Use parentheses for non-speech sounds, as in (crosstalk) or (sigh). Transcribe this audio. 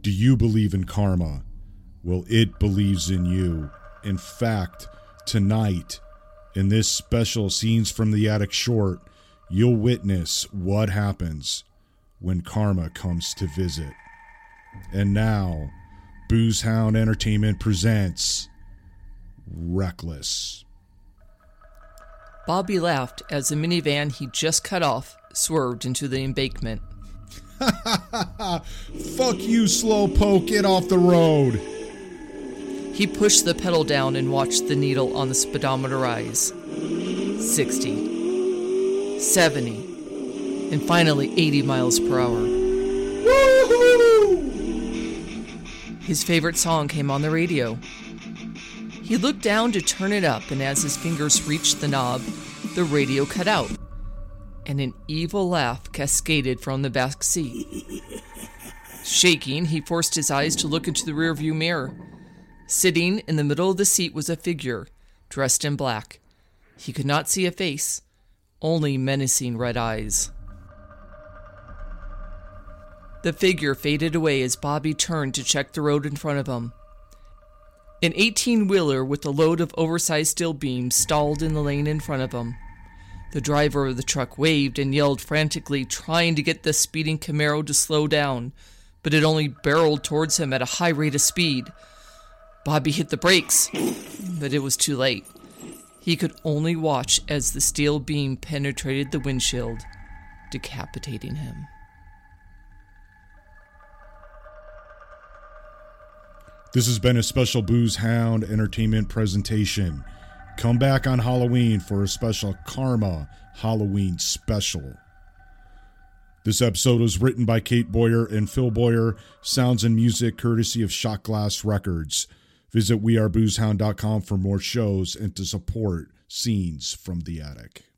Do you believe in karma? Well, it believes in you. In fact, tonight, in this special Scenes from the Attic short, you'll witness what happens when karma comes to visit. And now, Boozehound Entertainment presents Reckless. Bobby laughed as the minivan he just cut off swerved into the embankment. (laughs) Fuck you, slowpoke, get off the road. He pushed the pedal down and watched the needle on the speedometer rise 60, 70, and finally 80 miles per hour. Woo-hoo! His favorite song came on the radio. He looked down to turn it up, and as his fingers reached the knob, the radio cut out, and an evil laugh cascaded from the back seat. Shaking, he forced his eyes to look into the rearview mirror. Sitting in the middle of the seat was a figure, dressed in black. He could not see a face, only menacing red eyes. The figure faded away as Bobby turned to check the road in front of him. An 18 wheeler with a load of oversized steel beams stalled in the lane in front of him. The driver of the truck waved and yelled frantically, trying to get the speeding Camaro to slow down, but it only barreled towards him at a high rate of speed. Bobby hit the brakes, but it was too late. He could only watch as the steel beam penetrated the windshield, decapitating him. This has been a special Boozehound Entertainment presentation. Come back on Halloween for a special Karma Halloween special. This episode was written by Kate Boyer and Phil Boyer, sounds and music courtesy of Shot Glass Records. Visit weareboozehound.com for more shows and to support Scenes from the Attic.